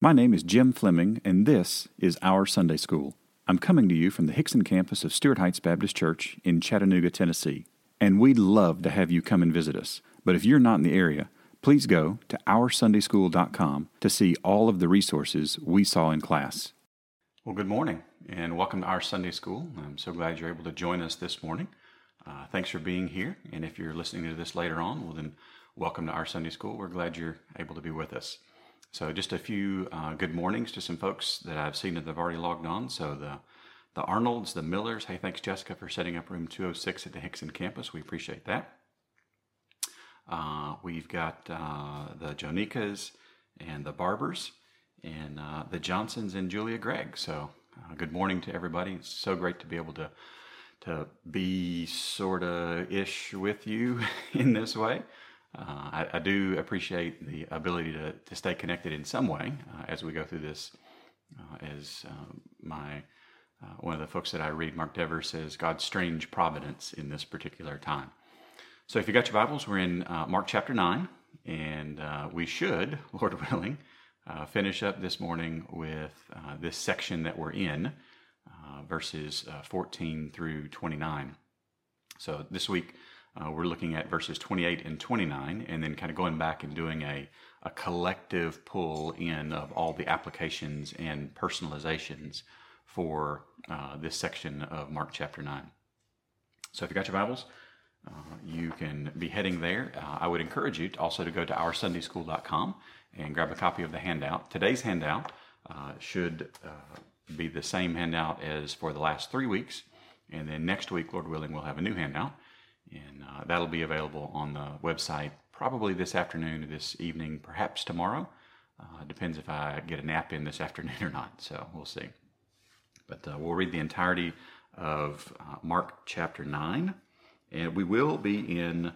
My name is Jim Fleming, and this is Our Sunday School. I'm coming to you from the Hixson campus of Stuart Heights Baptist Church in Chattanooga, Tennessee. And we'd love to have you come and visit us. But if you're not in the area, please go to OurSundaySchool.com to see all of the resources we saw in class. Well, good morning, and welcome to Our Sunday School. I'm so glad you're able to join us this morning. Uh, thanks for being here, and if you're listening to this later on, well, then welcome to Our Sunday School. We're glad you're able to be with us. So just a few uh, good mornings to some folks that I've seen that have already logged on. So the the Arnolds, the Millers. Hey, thanks Jessica for setting up room 206 at the Hixson campus. We appreciate that. Uh, we've got uh, the Jonikas and the Barbers and uh, the Johnsons and Julia Gregg. So uh, good morning to everybody. It's so great to be able to to be sort of ish with you in this way. Uh, I, I, do appreciate the ability to, to stay connected in some way uh, as we go through this. Uh, as um, my uh, one of the folks that I read, Mark Dever, says, God's strange providence in this particular time. So if you got your Bibles, we're in uh, Mark chapter 9, and uh, we should, Lord willing, finish up this morning with this section that we're in, verses 14 through 29. So this week, uh, we're looking at verses 28 and 29, and then kind of going back and doing a, a collective pull in of all the applications and personalizations for uh, this section of Mark chapter 9. So if you got your Bibles, uh, you can be heading there. Uh, I would encourage you to also to go to oursundayschool.com and grab a copy of the handout. Today's handout uh, should uh, be the same handout as for the last three weeks, and then next week, Lord willing, we'll have a new handout. And uh, that'll be available on the website probably this afternoon or this evening, perhaps tomorrow. Uh, depends if I get a nap in this afternoon or not. So we'll see. But uh, we'll read the entirety of uh, Mark chapter 9. And we will be in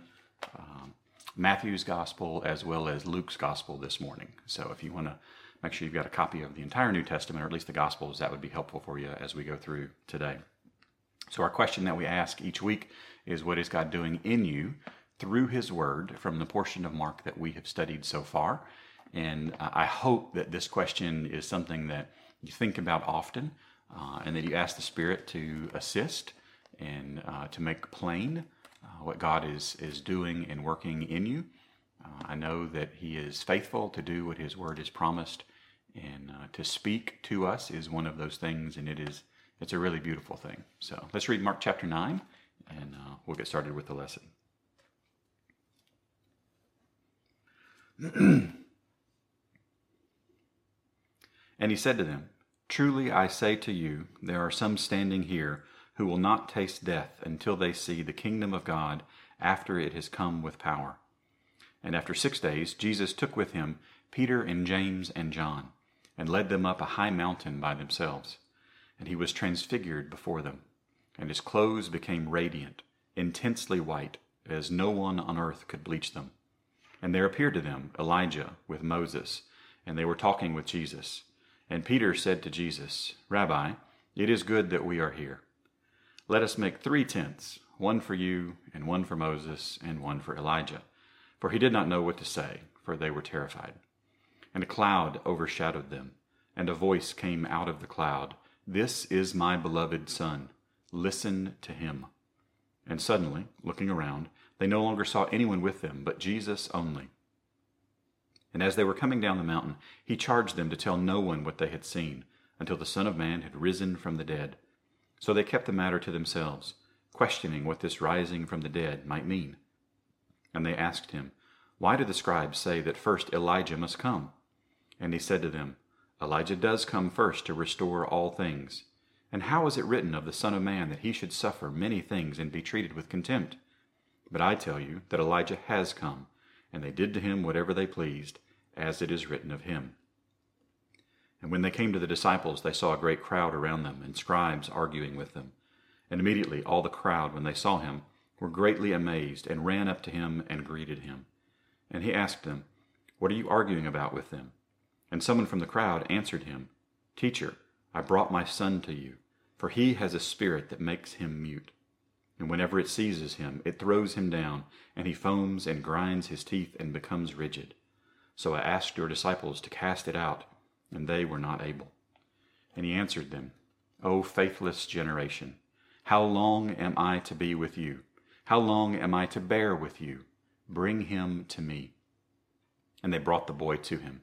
um, Matthew's gospel as well as Luke's gospel this morning. So if you want to make sure you've got a copy of the entire New Testament, or at least the gospels, that would be helpful for you as we go through today. So, our question that we ask each week is What is God doing in you through His Word from the portion of Mark that we have studied so far? And I hope that this question is something that you think about often uh, and that you ask the Spirit to assist and uh, to make plain uh, what God is, is doing and working in you. Uh, I know that He is faithful to do what His Word has promised, and uh, to speak to us is one of those things, and it is it's a really beautiful thing. So let's read Mark chapter 9 and uh, we'll get started with the lesson. and he said to them, Truly I say to you, there are some standing here who will not taste death until they see the kingdom of God after it has come with power. And after six days, Jesus took with him Peter and James and John, and led them up a high mountain by themselves and he was transfigured before them, and his clothes became radiant, intensely white, as no one on earth could bleach them. And there appeared to them Elijah with Moses, and they were talking with Jesus. And Peter said to Jesus, Rabbi, it is good that we are here. Let us make three tents, one for you, and one for Moses, and one for Elijah. For he did not know what to say, for they were terrified. And a cloud overshadowed them, and a voice came out of the cloud this is my beloved Son. Listen to him. And suddenly, looking around, they no longer saw anyone with them, but Jesus only. And as they were coming down the mountain, he charged them to tell no one what they had seen, until the Son of Man had risen from the dead. So they kept the matter to themselves, questioning what this rising from the dead might mean. And they asked him, Why do the scribes say that first Elijah must come? And he said to them, Elijah does come first to restore all things. And how is it written of the Son of Man that he should suffer many things and be treated with contempt? But I tell you that Elijah has come, and they did to him whatever they pleased, as it is written of him. And when they came to the disciples, they saw a great crowd around them, and scribes arguing with them. And immediately all the crowd, when they saw him, were greatly amazed, and ran up to him and greeted him. And he asked them, What are you arguing about with them? And someone from the crowd answered him, Teacher, I brought my son to you, for he has a spirit that makes him mute. And whenever it seizes him, it throws him down, and he foams and grinds his teeth and becomes rigid. So I asked your disciples to cast it out, and they were not able. And he answered them, O faithless generation, how long am I to be with you? How long am I to bear with you? Bring him to me. And they brought the boy to him.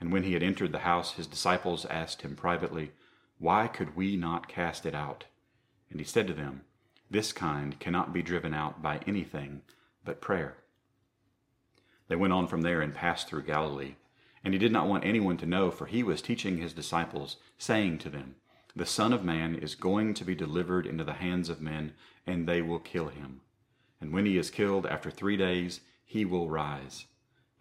And when he had entered the house, his disciples asked him privately, Why could we not cast it out? And he said to them, This kind cannot be driven out by anything but prayer. They went on from there and passed through Galilee. And he did not want anyone to know, for he was teaching his disciples, saying to them, The Son of Man is going to be delivered into the hands of men, and they will kill him. And when he is killed, after three days, he will rise.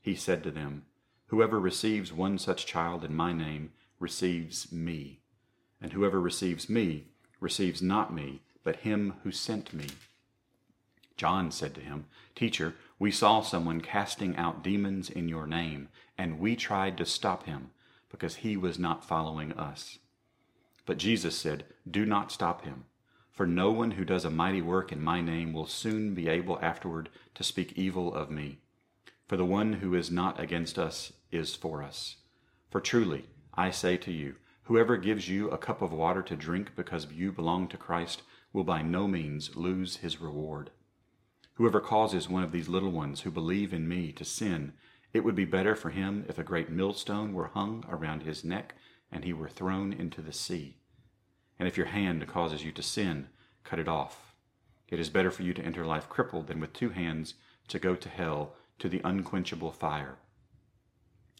he said to them, Whoever receives one such child in my name receives me, and whoever receives me receives not me, but him who sent me. John said to him, Teacher, we saw someone casting out demons in your name, and we tried to stop him because he was not following us. But Jesus said, Do not stop him, for no one who does a mighty work in my name will soon be able afterward to speak evil of me. For the one who is not against us is for us. For truly, I say to you, whoever gives you a cup of water to drink because you belong to Christ will by no means lose his reward. Whoever causes one of these little ones who believe in me to sin, it would be better for him if a great millstone were hung around his neck and he were thrown into the sea. And if your hand causes you to sin, cut it off. It is better for you to enter life crippled than with two hands to go to hell, to the unquenchable fire.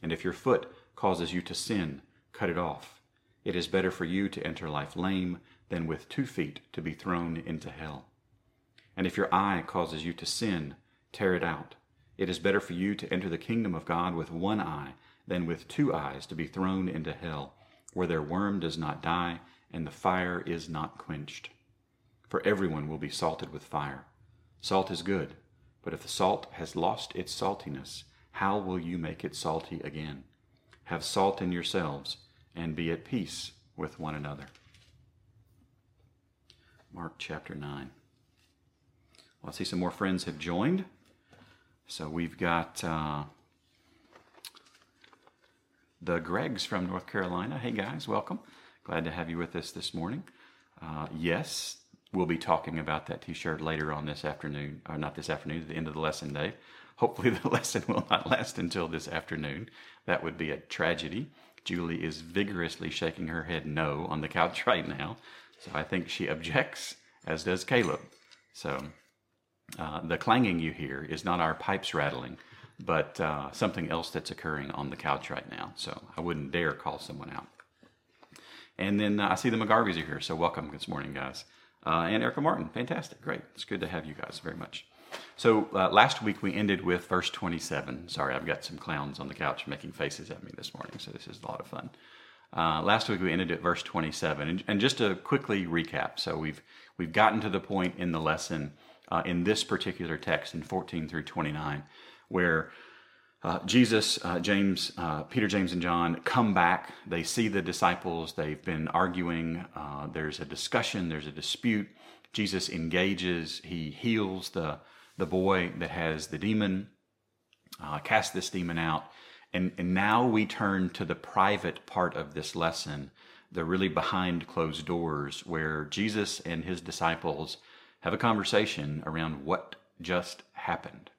And if your foot causes you to sin, cut it off. It is better for you to enter life lame than with two feet to be thrown into hell. And if your eye causes you to sin, tear it out. It is better for you to enter the kingdom of God with one eye than with two eyes to be thrown into hell, where their worm does not die and the fire is not quenched. For everyone will be salted with fire. Salt is good, but if the salt has lost its saltiness, how will you make it salty again? Have salt in yourselves and be at peace with one another. Mark chapter 9. Well, I see some more friends have joined. So we've got uh, the Gregs from North Carolina. Hey guys, welcome. Glad to have you with us this morning. Uh, yes, we'll be talking about that t shirt later on this afternoon, or not this afternoon, the end of the lesson day. Hopefully, the lesson will not last until this afternoon. That would be a tragedy. Julie is vigorously shaking her head no on the couch right now. So I think she objects, as does Caleb. So uh, the clanging you hear is not our pipes rattling, but uh, something else that's occurring on the couch right now. So I wouldn't dare call someone out. And then uh, I see the McGarveys are here, so welcome this morning, guys. Uh, and Erica Martin, fantastic, great. It's good to have you guys very much. So uh, last week we ended with verse 27. Sorry, I've got some clowns on the couch making faces at me this morning, so this is a lot of fun. Uh, last week we ended at verse 27, and, and, just to quickly recap, so we've we've gotten to the point in the lesson uh, in this particular text in 14 through 29 where Uh, Jesus, uh, James, uh, Peter, James, and John come back. They see the disciples. They've been arguing. Uh, there's a discussion. There's a dispute. Jesus engages. He heals the the boy that has the demon. Uh, casts this demon out. And, and now we turn to the private part of this lesson, the really behind closed doors, where Jesus and his disciples have a conversation around what just happened.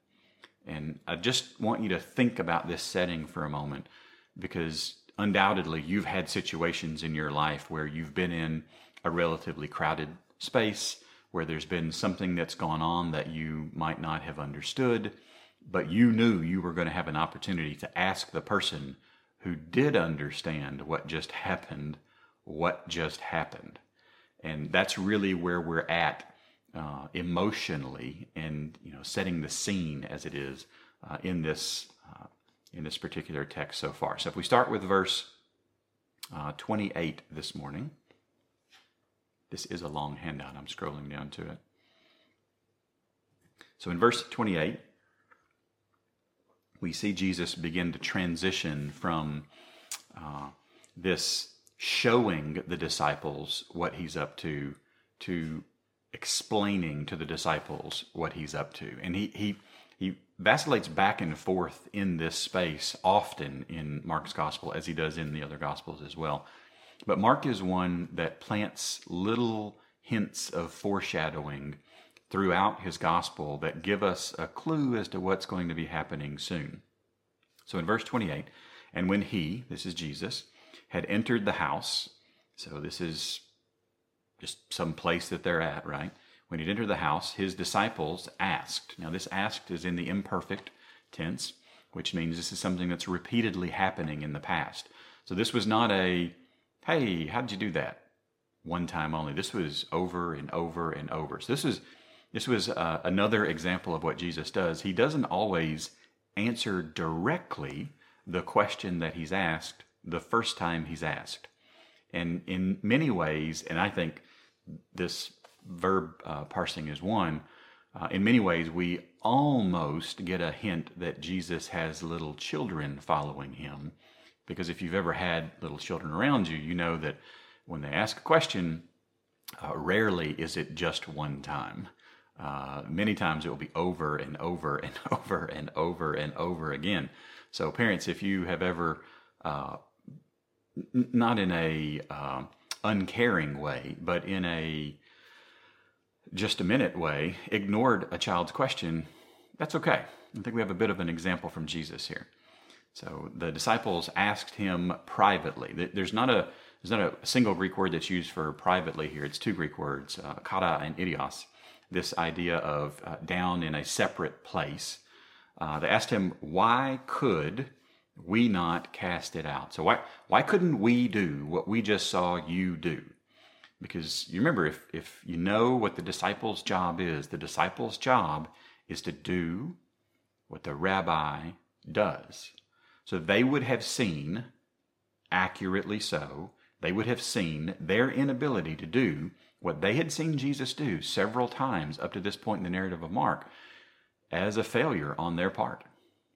And I just want you to think about this setting for a moment because undoubtedly you've had situations in your life where you've been in a relatively crowded space, where there's been something that's gone on that you might not have understood, but you knew you were going to have an opportunity to ask the person who did understand what just happened what just happened. And that's really where we're at uh, emotionally and you know setting the scene as it is uh, in this uh, in this particular text so far. So if we start with verse uh, 28 this morning, this is a long handout. I'm scrolling down to it. So in verse 28, we see Jesus begin to transition from uh, this showing the disciples what he's up to to explaining to the disciples what he's up to. And he, he, he vacillates back and forth in this space often in Mark's gospel, as he does in the other gospels as well. But Mark is one that plants little hints of foreshadowing throughout his gospel that give us a clue as to what's going to be happening soon. So in verse 28, and when he, this is Jesus, had entered the house, so this is just some place that they're at, right? When he'd entered the house, his disciples asked. Now, this asked is in the imperfect tense, which means this is something that's repeatedly happening in the past. So this was not a, hey, how did you do that? One time only. This was over and over and over. So this is this was uh, another example of what Jesus does. He doesn't always answer directly the question that he's asked the first time he's asked. And in many ways, and I think this verb uh, parsing is one. Uh, in many ways, we almost get a hint that Jesus has little children following him. Because if you've ever had little children around you, you know that when they ask a question, uh, rarely is it just one time. Uh, many times it will be over and over and over and over and over again. So, parents, if you have ever, uh, n- not in a uh, uncaring way, but in a just a minute way, ignored a child's question, that's okay. I think we have a bit of an example from Jesus here. So the disciples asked him privately. There's not a there's not a single Greek word that's used for privately here. It's two Greek words, uh, kata and idios. This idea of uh, down in a separate place. Uh, they asked him, "Why could we not cast it out? So why why couldn't we do what we just saw you do? Because you remember if if you know what the disciples' job is, the disciples' job is to do what the rabbi does. So they would have seen accurately so, they would have seen their inability to do what they had seen Jesus do several times up to this point in the narrative of Mark as a failure on their part.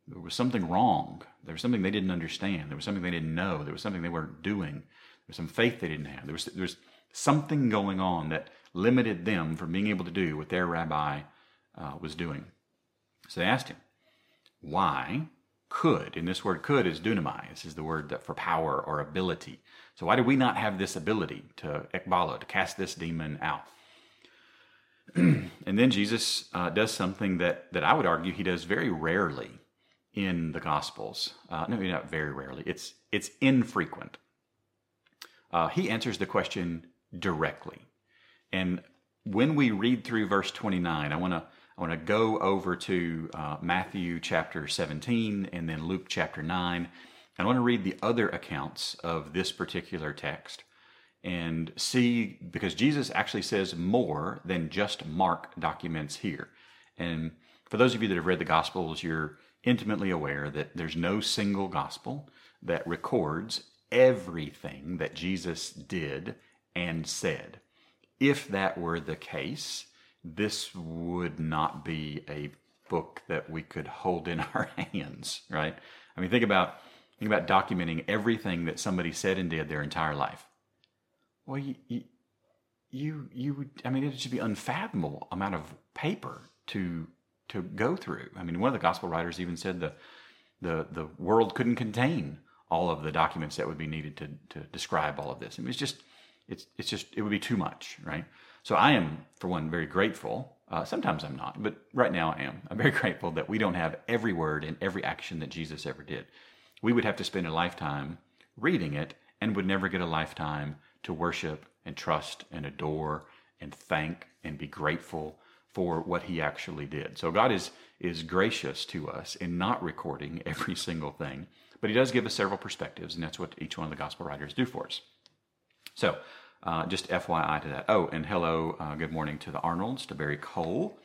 There was something wrong. There was something they didn't understand. There was something they didn't know. There was something they weren't doing. There was some faith they didn't have. There was, there was something going on that limited them from being able to do what their rabbi uh, was doing. So they asked him, why could, and this word could is dunamai. This is the word that for power or ability. So why do we not have this ability to ekbalo, to cast this demon out? and then Jesus uh, does something that, that I would argue he does very rarely in the Gospels. Uh, no, not very rarely. It's it's infrequent. Uh, he answers the question directly, and when we read through verse twenty nine, I want to I want to go over to uh, Matthew chapter seventeen and then Luke chapter nine. I want to read the other accounts of this particular text and see because Jesus actually says more than just Mark documents here. And for those of you that have read the Gospels, you're intimately aware that there's no single gospel that records everything that Jesus did and said. If that were the case, this would not be a book that we could hold in our hands, right? I mean, think about think about documenting everything that somebody said and did their entire life. Well, you, you, you, I mean, it should be unfathomable amount of paper to to go through. I mean, one of the gospel writers even said the the the world couldn't contain all of the documents that would be needed to to describe all of this. I mean, it's just it's it's just it would be too much, right? So I am, for one, very grateful. Uh, sometimes I'm not, but right now I am. I'm very grateful that we don't have every word and every action that Jesus ever did. We would have to spend a lifetime reading it and would never get a lifetime to worship and trust and adore and thank and be grateful for what he actually did. So God is is gracious to us in not recording every single thing, but he does give us several perspectives, and that's what each one of the gospel writers do for us. So, uh, just FYI to that. Oh, and hello, uh, good morning to the Arnolds, to Barry Cole,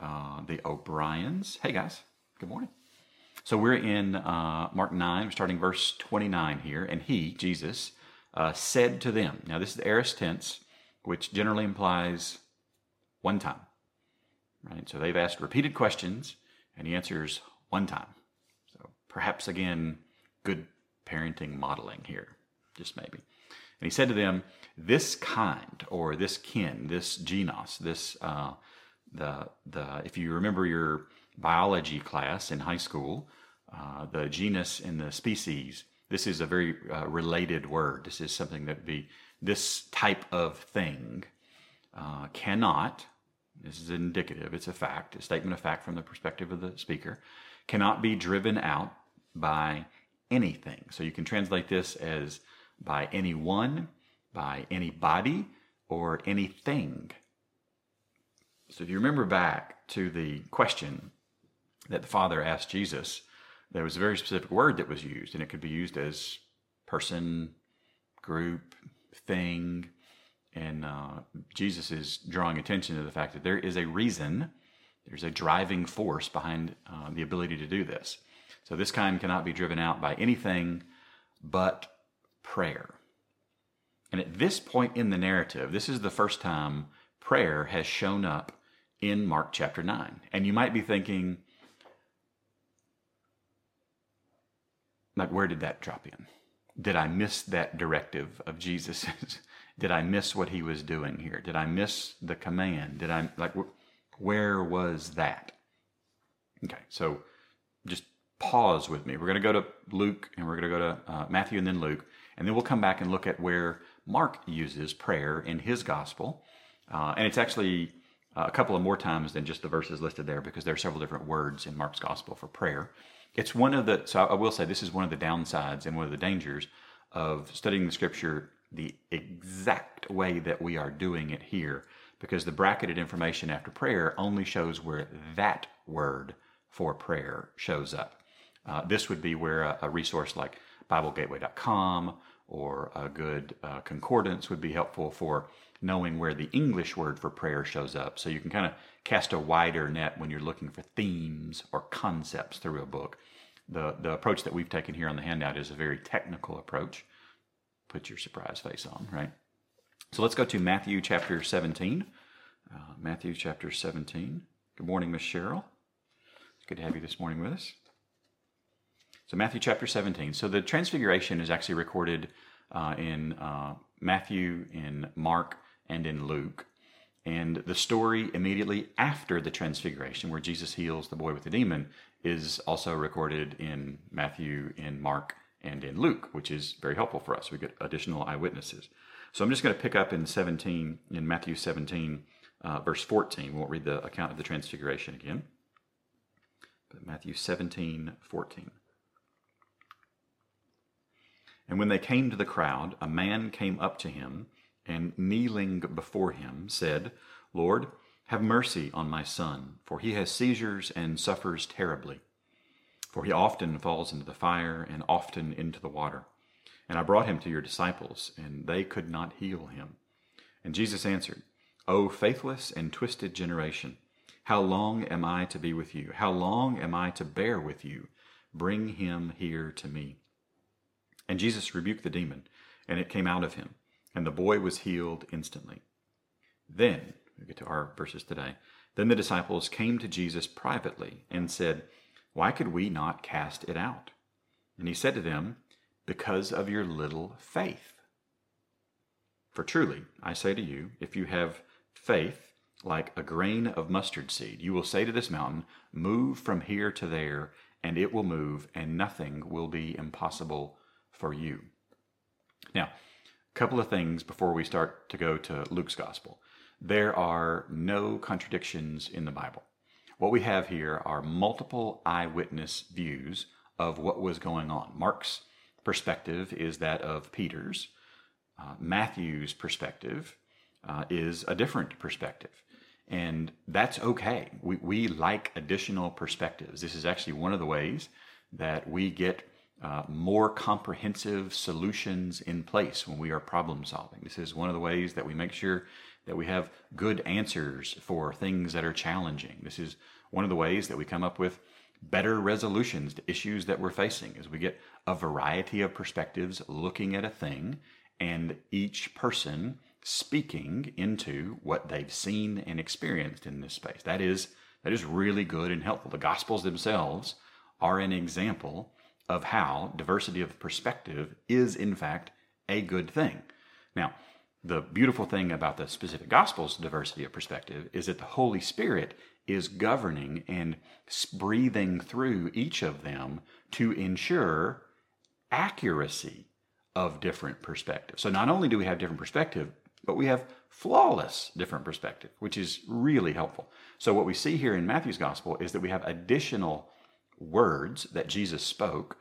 uh, the O'Briens. Hey guys, good morning. So we're in uh, Mark 9, we're starting verse 29 here, and he, Jesus, uh, said to them. Now, this is the aorist tense, which generally implies one time. Right? So they've asked repeated questions, and he answers one time. So perhaps again, good parenting modeling here, just maybe. And he said to them, "This kind, or this kin, this genus, this uh, the the if you remember your biology class in high school, uh, the genus and the species this is a very uh, related word. This is something that be this type of thing uh, cannot. This is indicative. It's a fact, a statement of fact from the perspective of the speaker. Cannot be driven out by anything. So you can translate this as by anyone, by anybody, or anything. So if you remember back to the question that the Father asked Jesus, there was a very specific word that was used, and it could be used as person, group, thing. And uh, Jesus is drawing attention to the fact that there is a reason, there's a driving force behind uh, the ability to do this. So this kind cannot be driven out by anything but prayer. And at this point in the narrative, this is the first time prayer has shown up in Mark chapter 9. And you might be thinking, like where did that drop in? Did I miss that directive of Jesus? did I miss what he was doing here? Did I miss the command? Did I like where was that? Okay, so just pause with me. We're going to go to Luke and we're going to go to uh, Matthew and then Luke, and then we'll come back and look at where Mark uses prayer in his gospel. Uh, and it's actually uh, a couple of more times than just the verses listed there because there are several different words in Mark's gospel for prayer. It's one of the, so I will say this is one of the downsides and one of the dangers of studying the scripture the exact way that we are doing it here, because the bracketed information after prayer only shows where that word for prayer shows up. Uh, this would be where a, a resource like BibleGateway.com or a good uh, concordance would be helpful for knowing where the English word for prayer shows up. So you can kind of cast a wider net when you're looking for themes or concepts through a book. The, the approach that we've taken here on the handout is a very technical approach. Put your surprise face on, right? So let's go to Matthew chapter 17. Uh, Matthew chapter 17. Good morning, Miss Cheryl. It's good to have you this morning with us. So, Matthew chapter 17. So, the transfiguration is actually recorded uh, in uh, Matthew, in Mark, and in Luke. And the story immediately after the transfiguration, where Jesus heals the boy with the demon, is also recorded in Matthew, in Mark, and in Luke, which is very helpful for us. We get additional eyewitnesses. So I'm just going to pick up in 17, in Matthew 17, uh, verse 14. We won't read the account of the transfiguration again. But Matthew 17, 14. And when they came to the crowd, a man came up to him and kneeling before him said, Lord, have mercy on my son, for he has seizures and suffers terribly. For he often falls into the fire and often into the water. And I brought him to your disciples, and they could not heal him. And Jesus answered, O faithless and twisted generation, how long am I to be with you? How long am I to bear with you? Bring him here to me. And Jesus rebuked the demon, and it came out of him and the boy was healed instantly. Then, we get to our verses today. Then the disciples came to Jesus privately and said, Why could we not cast it out? And he said to them, Because of your little faith. For truly, I say to you, if you have faith like a grain of mustard seed, you will say to this mountain, Move from here to there, and it will move, and nothing will be impossible for you. Now, a couple of things before we start to go to Luke's gospel. There are no contradictions in the Bible. What we have here are multiple eyewitness views of what was going on. Mark's perspective is that of Peter's. Uh, Matthew's perspective uh, is a different perspective. And that's okay. We, we like additional perspectives. This is actually one of the ways that we get uh, more comprehensive solutions in place when we are problem solving. This is one of the ways that we make sure that we have good answers for things that are challenging. This is one of the ways that we come up with better resolutions to issues that we're facing as we get a variety of perspectives looking at a thing and each person speaking into what they've seen and experienced in this space. That is that is really good and helpful. The gospels themselves are an example of how diversity of perspective is in fact a good thing. Now, the beautiful thing about the specific gospel's diversity of perspective is that the Holy Spirit is governing and breathing through each of them to ensure accuracy of different perspectives. So not only do we have different perspective, but we have flawless different perspective, which is really helpful. So what we see here in Matthew's gospel is that we have additional words that Jesus spoke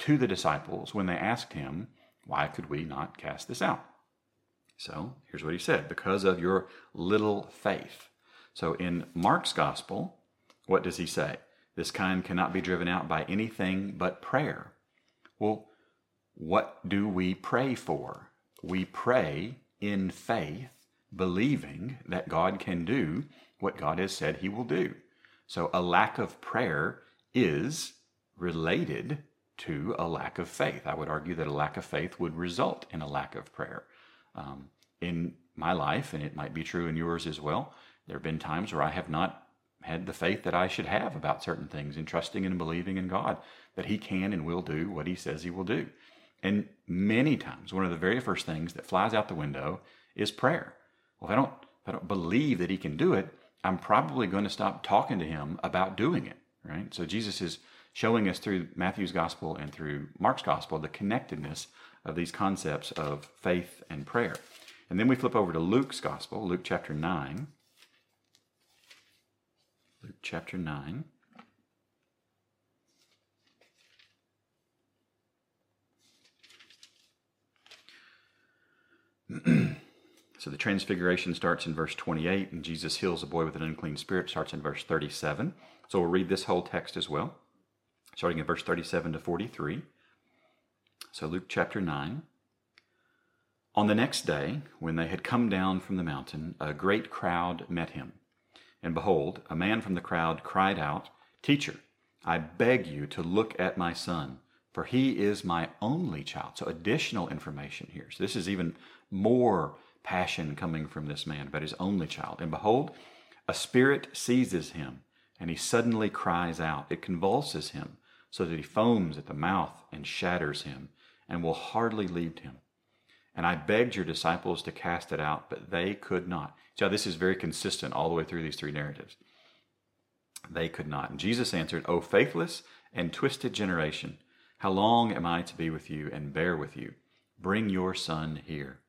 to the disciples when they asked him, Why could we not cast this out? So here's what he said because of your little faith. So in Mark's gospel, what does he say? This kind cannot be driven out by anything but prayer. Well, what do we pray for? We pray in faith, believing that God can do what God has said he will do. So a lack of prayer is related to a lack of faith. I would argue that a lack of faith would result in a lack of prayer. Um, in my life, and it might be true in yours as well, there have been times where I have not had the faith that I should have about certain things and trusting and believing in God that He can and will do what He says He will do. And many times, one of the very first things that flies out the window is prayer. Well, if I don't, if I don't believe that He can do it, I'm probably going to stop talking to Him about doing it. Right. So Jesus is showing us through Matthew's gospel and through Mark's gospel the connectedness of these concepts of faith and prayer. And then we flip over to Luke's gospel, Luke chapter 9. Luke chapter 9. so the transfiguration starts in verse 28, and Jesus heals a boy with an unclean spirit, starts in verse 37. So we'll read this whole text as well, starting in verse 37 to 43. So Luke chapter 9. On the next day, when they had come down from the mountain, a great crowd met him. And behold, a man from the crowd cried out, Teacher, I beg you to look at my son, for he is my only child. So, additional information here. So, this is even more passion coming from this man about his only child. And behold, a spirit seizes him, and he suddenly cries out. It convulses him, so that he foams at the mouth and shatters him, and will hardly leave him. And I begged your disciples to cast it out, but they could not. So this is very consistent all the way through these three narratives. They could not. And Jesus answered, O faithless and twisted generation, how long am I to be with you and bear with you? Bring your son here.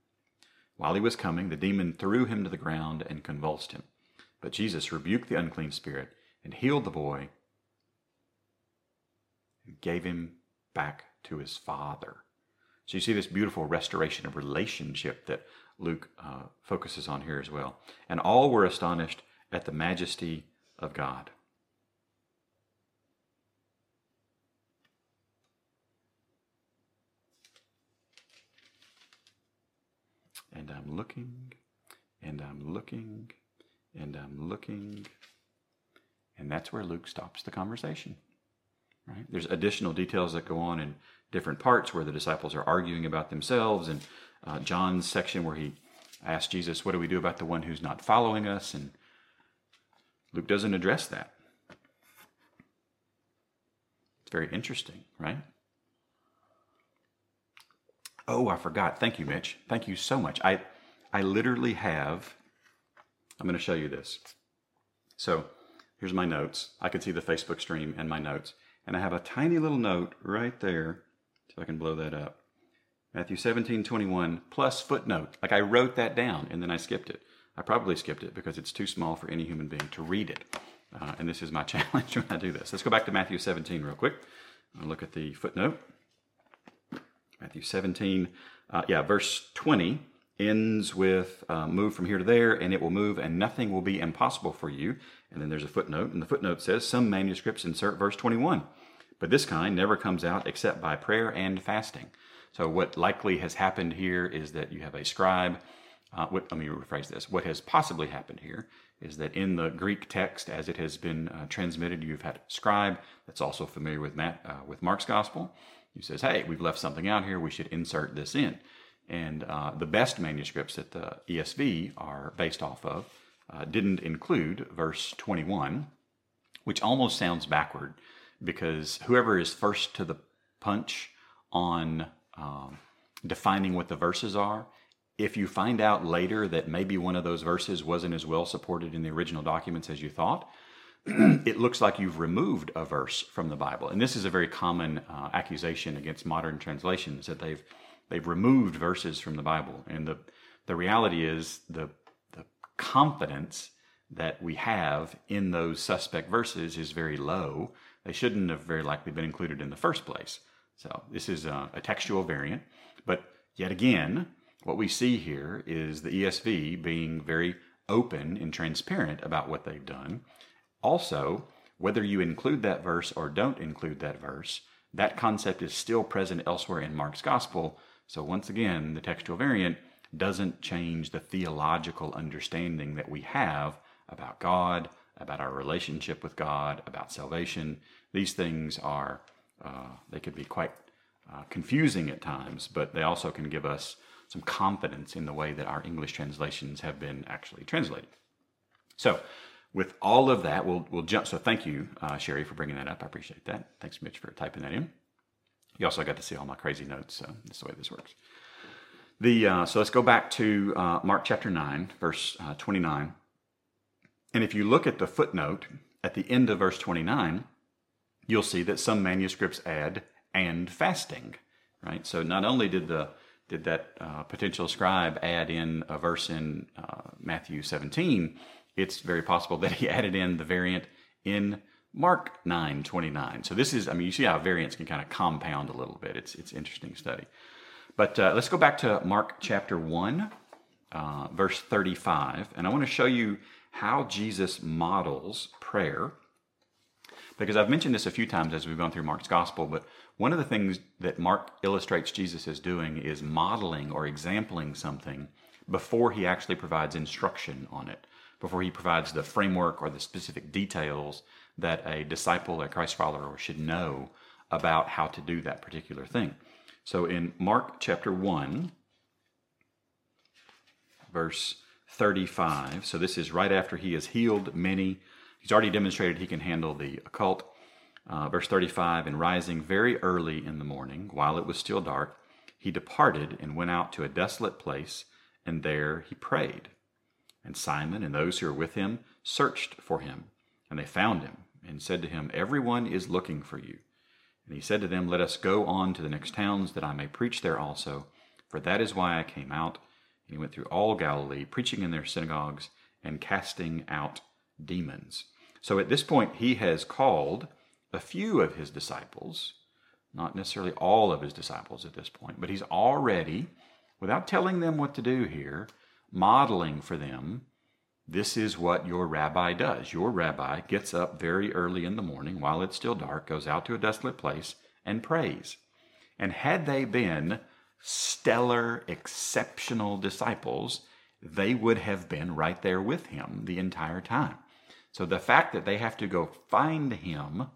While he was coming, the demon threw him to the ground and convulsed him. But Jesus rebuked the unclean spirit and healed the boy gave him back to his father. So you see this beautiful restoration of relationship that Luke uh, focuses on here as well. And all were astonished at the majesty of God. And I'm looking, and I'm looking, and I'm looking. And that's where Luke stops the conversation. Right? There's additional details that go on in different parts where the disciples are arguing about themselves, and uh, John's section where he asks Jesus, What do we do about the one who's not following us? And Luke doesn't address that. It's very interesting, right? Oh, I forgot. Thank you, Mitch. Thank you so much. I, I literally have, I'm going to show you this. So here's my notes. I can see the Facebook stream and my notes. And I have a tiny little note right there, so I can blow that up. Matthew 17, 21, plus footnote. Like I wrote that down and then I skipped it. I probably skipped it because it's too small for any human being to read it. Uh, and this is my challenge when I do this. Let's go back to Matthew 17 real quick. I'll look at the footnote. Matthew 17, uh, yeah, verse 20 ends with uh, move from here to there, and it will move, and nothing will be impossible for you. And then there's a footnote, and the footnote says some manuscripts insert verse 21, but this kind never comes out except by prayer and fasting. So, what likely has happened here is that you have a scribe. Uh, what, let me rephrase this. What has possibly happened here is that in the Greek text, as it has been uh, transmitted, you've had a scribe that's also familiar with Matt, uh, with Mark's gospel. He says, "Hey, we've left something out here. We should insert this in." And uh, the best manuscripts that the ESV are based off of uh, didn't include verse 21, which almost sounds backward, because whoever is first to the punch on um, defining what the verses are if you find out later that maybe one of those verses wasn't as well supported in the original documents as you thought, it looks like you've removed a verse from the Bible. And this is a very common uh, accusation against modern translations that they've they've removed verses from the Bible. And the the reality is the the confidence that we have in those suspect verses is very low. They shouldn't have very likely been included in the first place. So this is a, a textual variant, but yet again, what we see here is the ESV being very open and transparent about what they've done. Also, whether you include that verse or don't include that verse, that concept is still present elsewhere in Mark's gospel. So, once again, the textual variant doesn't change the theological understanding that we have about God, about our relationship with God, about salvation. These things are, uh, they could be quite uh, confusing at times, but they also can give us some confidence in the way that our English translations have been actually translated. So, with all of that, we'll, we'll jump. So, thank you, uh, Sherry, for bringing that up. I appreciate that. Thanks, Mitch, for typing that in. You also got to see all my crazy notes, so that's the way this works. The, uh, so, let's go back to uh, Mark chapter 9, verse uh, 29. And if you look at the footnote at the end of verse 29, you'll see that some manuscripts add and fasting, right? So, not only did the did that uh, potential scribe add in a verse in uh, Matthew 17, it's very possible that he added in the variant in Mark 9 29. So this is, I mean, you see how variants can kind of compound a little bit. It's, it's interesting study. But uh, let's go back to Mark chapter 1, uh, verse 35. And I want to show you how Jesus models prayer. Because I've mentioned this a few times as we've gone through Mark's gospel, but one of the things that Mark illustrates Jesus as doing is modeling or exempling something before he actually provides instruction on it, before he provides the framework or the specific details that a disciple a Christ follower should know about how to do that particular thing. So in Mark chapter 1, verse 35, so this is right after he has healed many, he's already demonstrated he can handle the occult. Uh, verse 35 And rising very early in the morning, while it was still dark, he departed and went out to a desolate place, and there he prayed. And Simon and those who were with him searched for him, and they found him, and said to him, Everyone is looking for you. And he said to them, Let us go on to the next towns, that I may preach there also, for that is why I came out. And he went through all Galilee, preaching in their synagogues and casting out demons. So at this point, he has called a few of his disciples, not necessarily all of his disciples at this point, but he's already, without telling them what to do here, modeling for them this is what your rabbi does. Your rabbi gets up very early in the morning while it's still dark, goes out to a desolate place, and prays. And had they been stellar, exceptional disciples, they would have been right there with him the entire time. So the fact that they have to go find him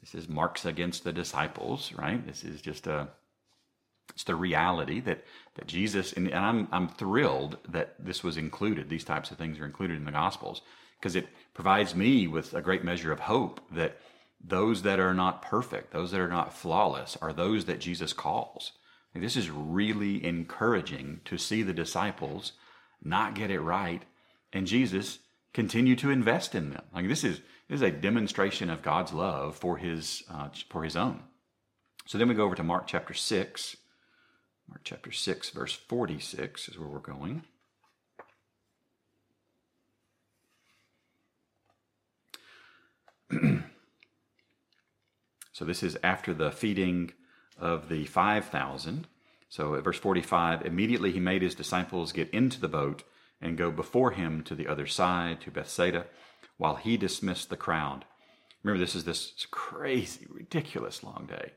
this is marks against the disciples, right? This is just a It's the reality that, that Jesus, and, and I'm, I'm thrilled that this was included, these types of things are included in the Gospels, because it provides me with a great measure of hope that those that are not perfect, those that are not flawless, are those that Jesus calls. This is really encouraging to see the disciples not get it right and Jesus continue to invest in them. Like this is this is a demonstration of God's love for his uh, for his own. So then we go over to Mark chapter six. Mark chapter six, verse forty-six is where we're going. so this is after the feeding of the five thousand. So at verse forty-five, immediately he made his disciples get into the boat and go before him to the other side, to Bethsaida, while he dismissed the crowd. Remember, this is this crazy, ridiculous long day.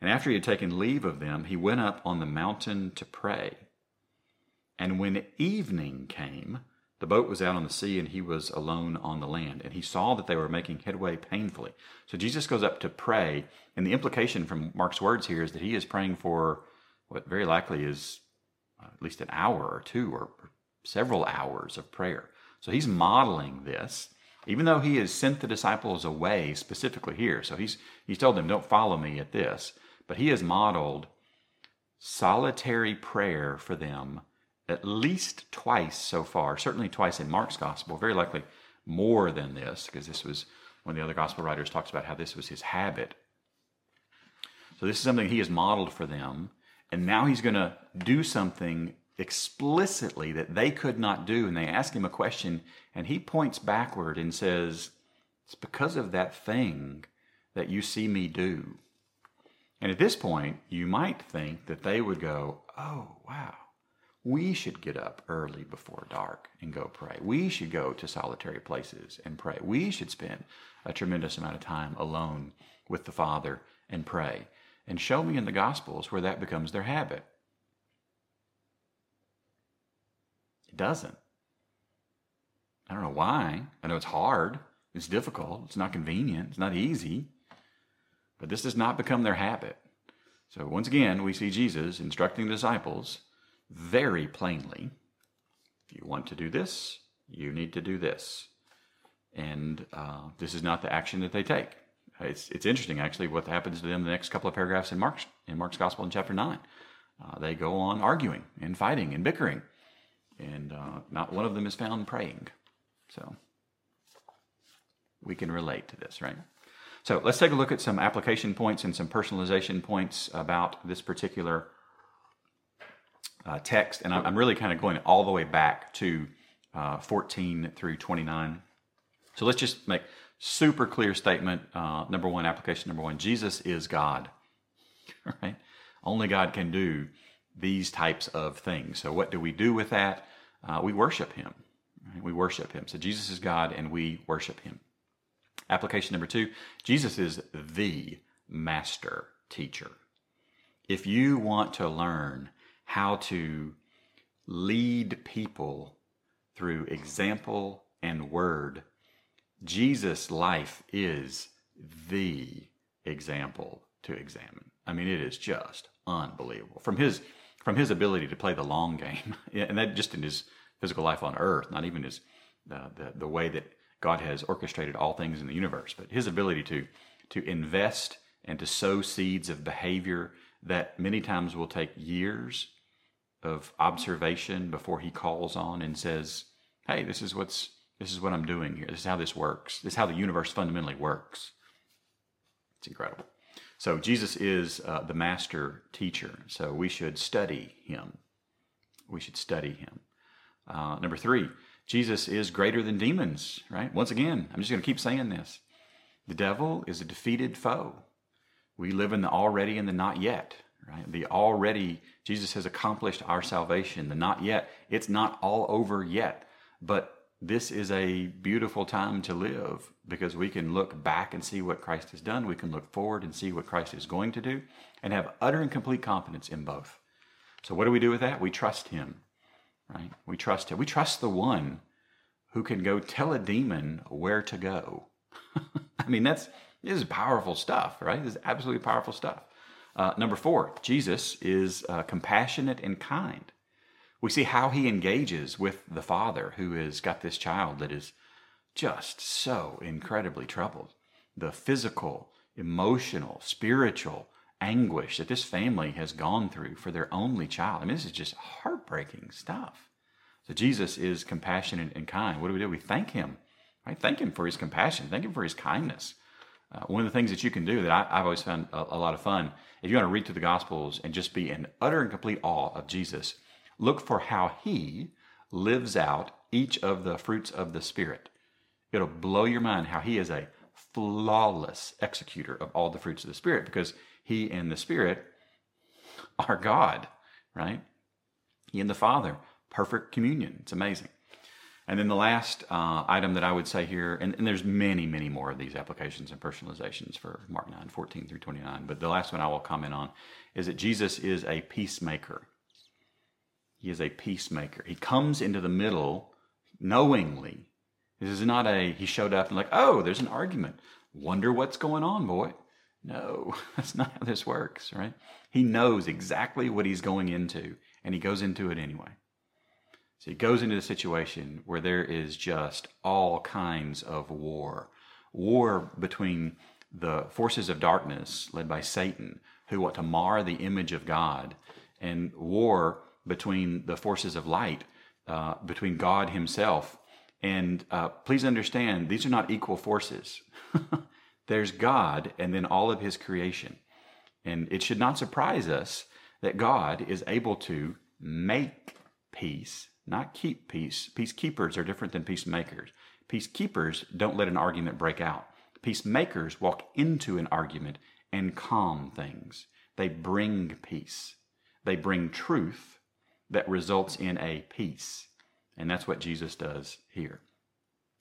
And after he had taken leave of them, he went up on the mountain to pray. And when evening came, the boat was out on the sea, and he was alone on the land. And he saw that they were making headway painfully. So Jesus goes up to pray. And the implication from Mark's words here is that he is praying for what very likely is uh, at least an hour or two or several hours of prayer. So he's modeling this, even though he has sent the disciples away specifically here. So he's he's told them, "Don't follow me at this," but he has modeled solitary prayer for them at least twice so far. Certainly twice in Mark's gospel. Very likely more than this, because this was one of the other gospel writers talks about how this was his habit. So this is something he has modeled for them, and now he's going to do something explicitly that they could not do. And they ask him a question, and he points backward and says, It's because of that thing that you see me do. And at this point, you might think that they would go, Oh, wow, we should get up early before dark and go pray. We should go to solitary places and pray. We should spend a tremendous amount of time alone with the Father and pray. And show me in the Gospels where that becomes their habit. It doesn't. I don't know why. I know it's hard. It's difficult. It's not convenient. It's not easy. But this does not become their habit. So once again, we see Jesus instructing the disciples very plainly if you want to do this, you need to do this. And uh, this is not the action that they take. It's, it's interesting, actually, what happens to them the next couple of paragraphs in Mark's, in Mark's Gospel in chapter 9. Uh, they go on arguing and fighting and bickering and uh, not one of them is found praying. So we can relate to this, right? So let's take a look at some application points and some personalization points about this particular uh, text. And I'm really kind of going all the way back to uh, 14 through 29. So let's just make super clear statement. Uh, number one, application number one: Jesus is God. Right? Only God can do these types of things. So, what do we do with that? Uh, we worship Him. Right? We worship Him. So, Jesus is God and we worship Him. Application number two Jesus is the master teacher. If you want to learn how to lead people through example and word, Jesus' life is the example to examine. I mean, it is just unbelievable. From his from his ability to play the long game, and that just in his physical life on earth, not even his uh, the the way that God has orchestrated all things in the universe, but his ability to to invest and to sow seeds of behavior that many times will take years of observation before he calls on and says, "Hey, this is what's this is what I'm doing here. This is how this works. This is how the universe fundamentally works." It's incredible. So Jesus is uh, the master teacher. So we should study him. We should study him. Uh, number three, Jesus is greater than demons, right? Once again, I'm just going to keep saying this. The devil is a defeated foe. We live in the already and the not yet, right? The already, Jesus has accomplished our salvation. The not yet, it's not all over yet. But this is a beautiful time to live because we can look back and see what Christ has done. We can look forward and see what Christ is going to do and have utter and complete confidence in both. So, what do we do with that? We trust Him, right? We trust Him. We trust the one who can go tell a demon where to go. I mean, that's this is powerful stuff, right? This is absolutely powerful stuff. Uh, number four, Jesus is uh, compassionate and kind. We see how he engages with the father who has got this child that is just so incredibly troubled. The physical, emotional, spiritual anguish that this family has gone through for their only child. I mean, this is just heartbreaking stuff. So Jesus is compassionate and kind. What do we do? We thank him, right? Thank him for his compassion. Thank him for his kindness. Uh, one of the things that you can do that I, have always found a, a lot of fun, if you want to read through the Gospels and just be in utter and complete awe of Jesus, Look for how he lives out each of the fruits of the Spirit. It'll blow your mind how he is a flawless executor of all the fruits of the Spirit because he and the Spirit are God, right? He and the Father, perfect communion. It's amazing. And then the last uh, item that I would say here, and, and, there's many, many more of these applications and personalizations for Mark 9, 14 through 29, but the last one I will comment on is that Jesus is a peacemaker. He is a peacemaker. He comes into the middle knowingly. This is not a, he showed up and like, oh, there's an argument. Wonder what's going on, boy. No, that's not how this works, right? He knows exactly what he's going into, and he goes into it anyway. So he goes into the situation where there is just all kinds of war war between the forces of darkness led by Satan, who want to mar the image of God, and war between the forces of light, uh, between God Himself. And uh, please understand, these are not equal forces. There's God and then all of His creation. And it should not surprise us that God is able to make peace, not keep peace. Peacekeepers are different than peacemakers. Peacekeepers don't let an argument break out. Peacemakers walk into an argument and calm things. They bring peace. They bring truth that results in a peace. And that's what Jesus does here.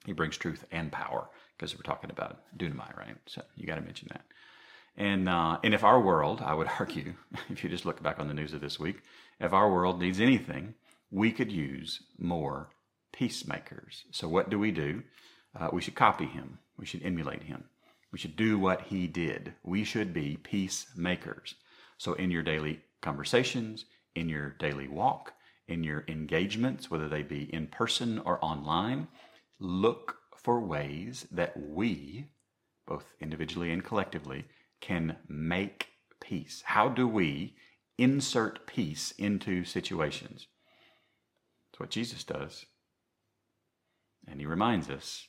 He brings truth and power because we're talking about dunamai, right? So you got to mention that. And uh, and if our world, I would argue, if you just look back on the news of this week, if our world needs anything, we could use more peacemakers. So what do we do? Uh, we should copy him. We should emulate him. We should do what he did. We should be peacemakers. So in your daily conversations, in your daily walk, in your engagements, whether they be in person or online, look for ways that we, both individually and collectively, can make peace. How do we insert peace into situations? That's what Jesus does. And he reminds us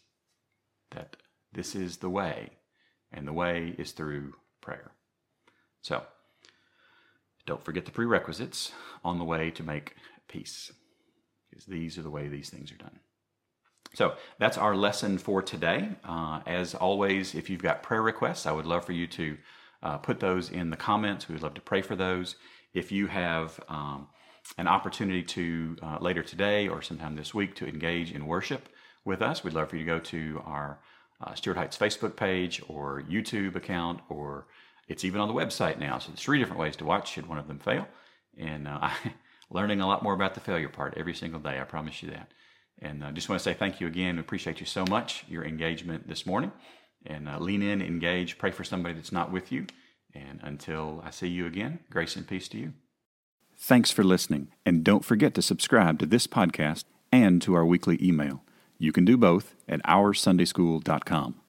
that this is the way, and the way is through prayer. So, don't forget the prerequisites on the way to make peace, because these are the way these things are done. So that's our lesson for today. Uh, as always, if you've got prayer requests, I would love for you to uh, put those in the comments. We would love to pray for those. If you have um, an opportunity to uh, later today or sometime this week to engage in worship with us, we'd love for you to go to our uh, Stuart Heights Facebook page or YouTube account or it's even on the website now. So there's three different ways to watch should one of them fail. And uh, I'm learning a lot more about the failure part every single day. I promise you that. And I uh, just want to say thank you again. We appreciate you so much, your engagement this morning. And uh, lean in, engage, pray for somebody that's not with you. And until I see you again, grace and peace to you. Thanks for listening. And don't forget to subscribe to this podcast and to our weekly email. You can do both at OurSundaySchool.com.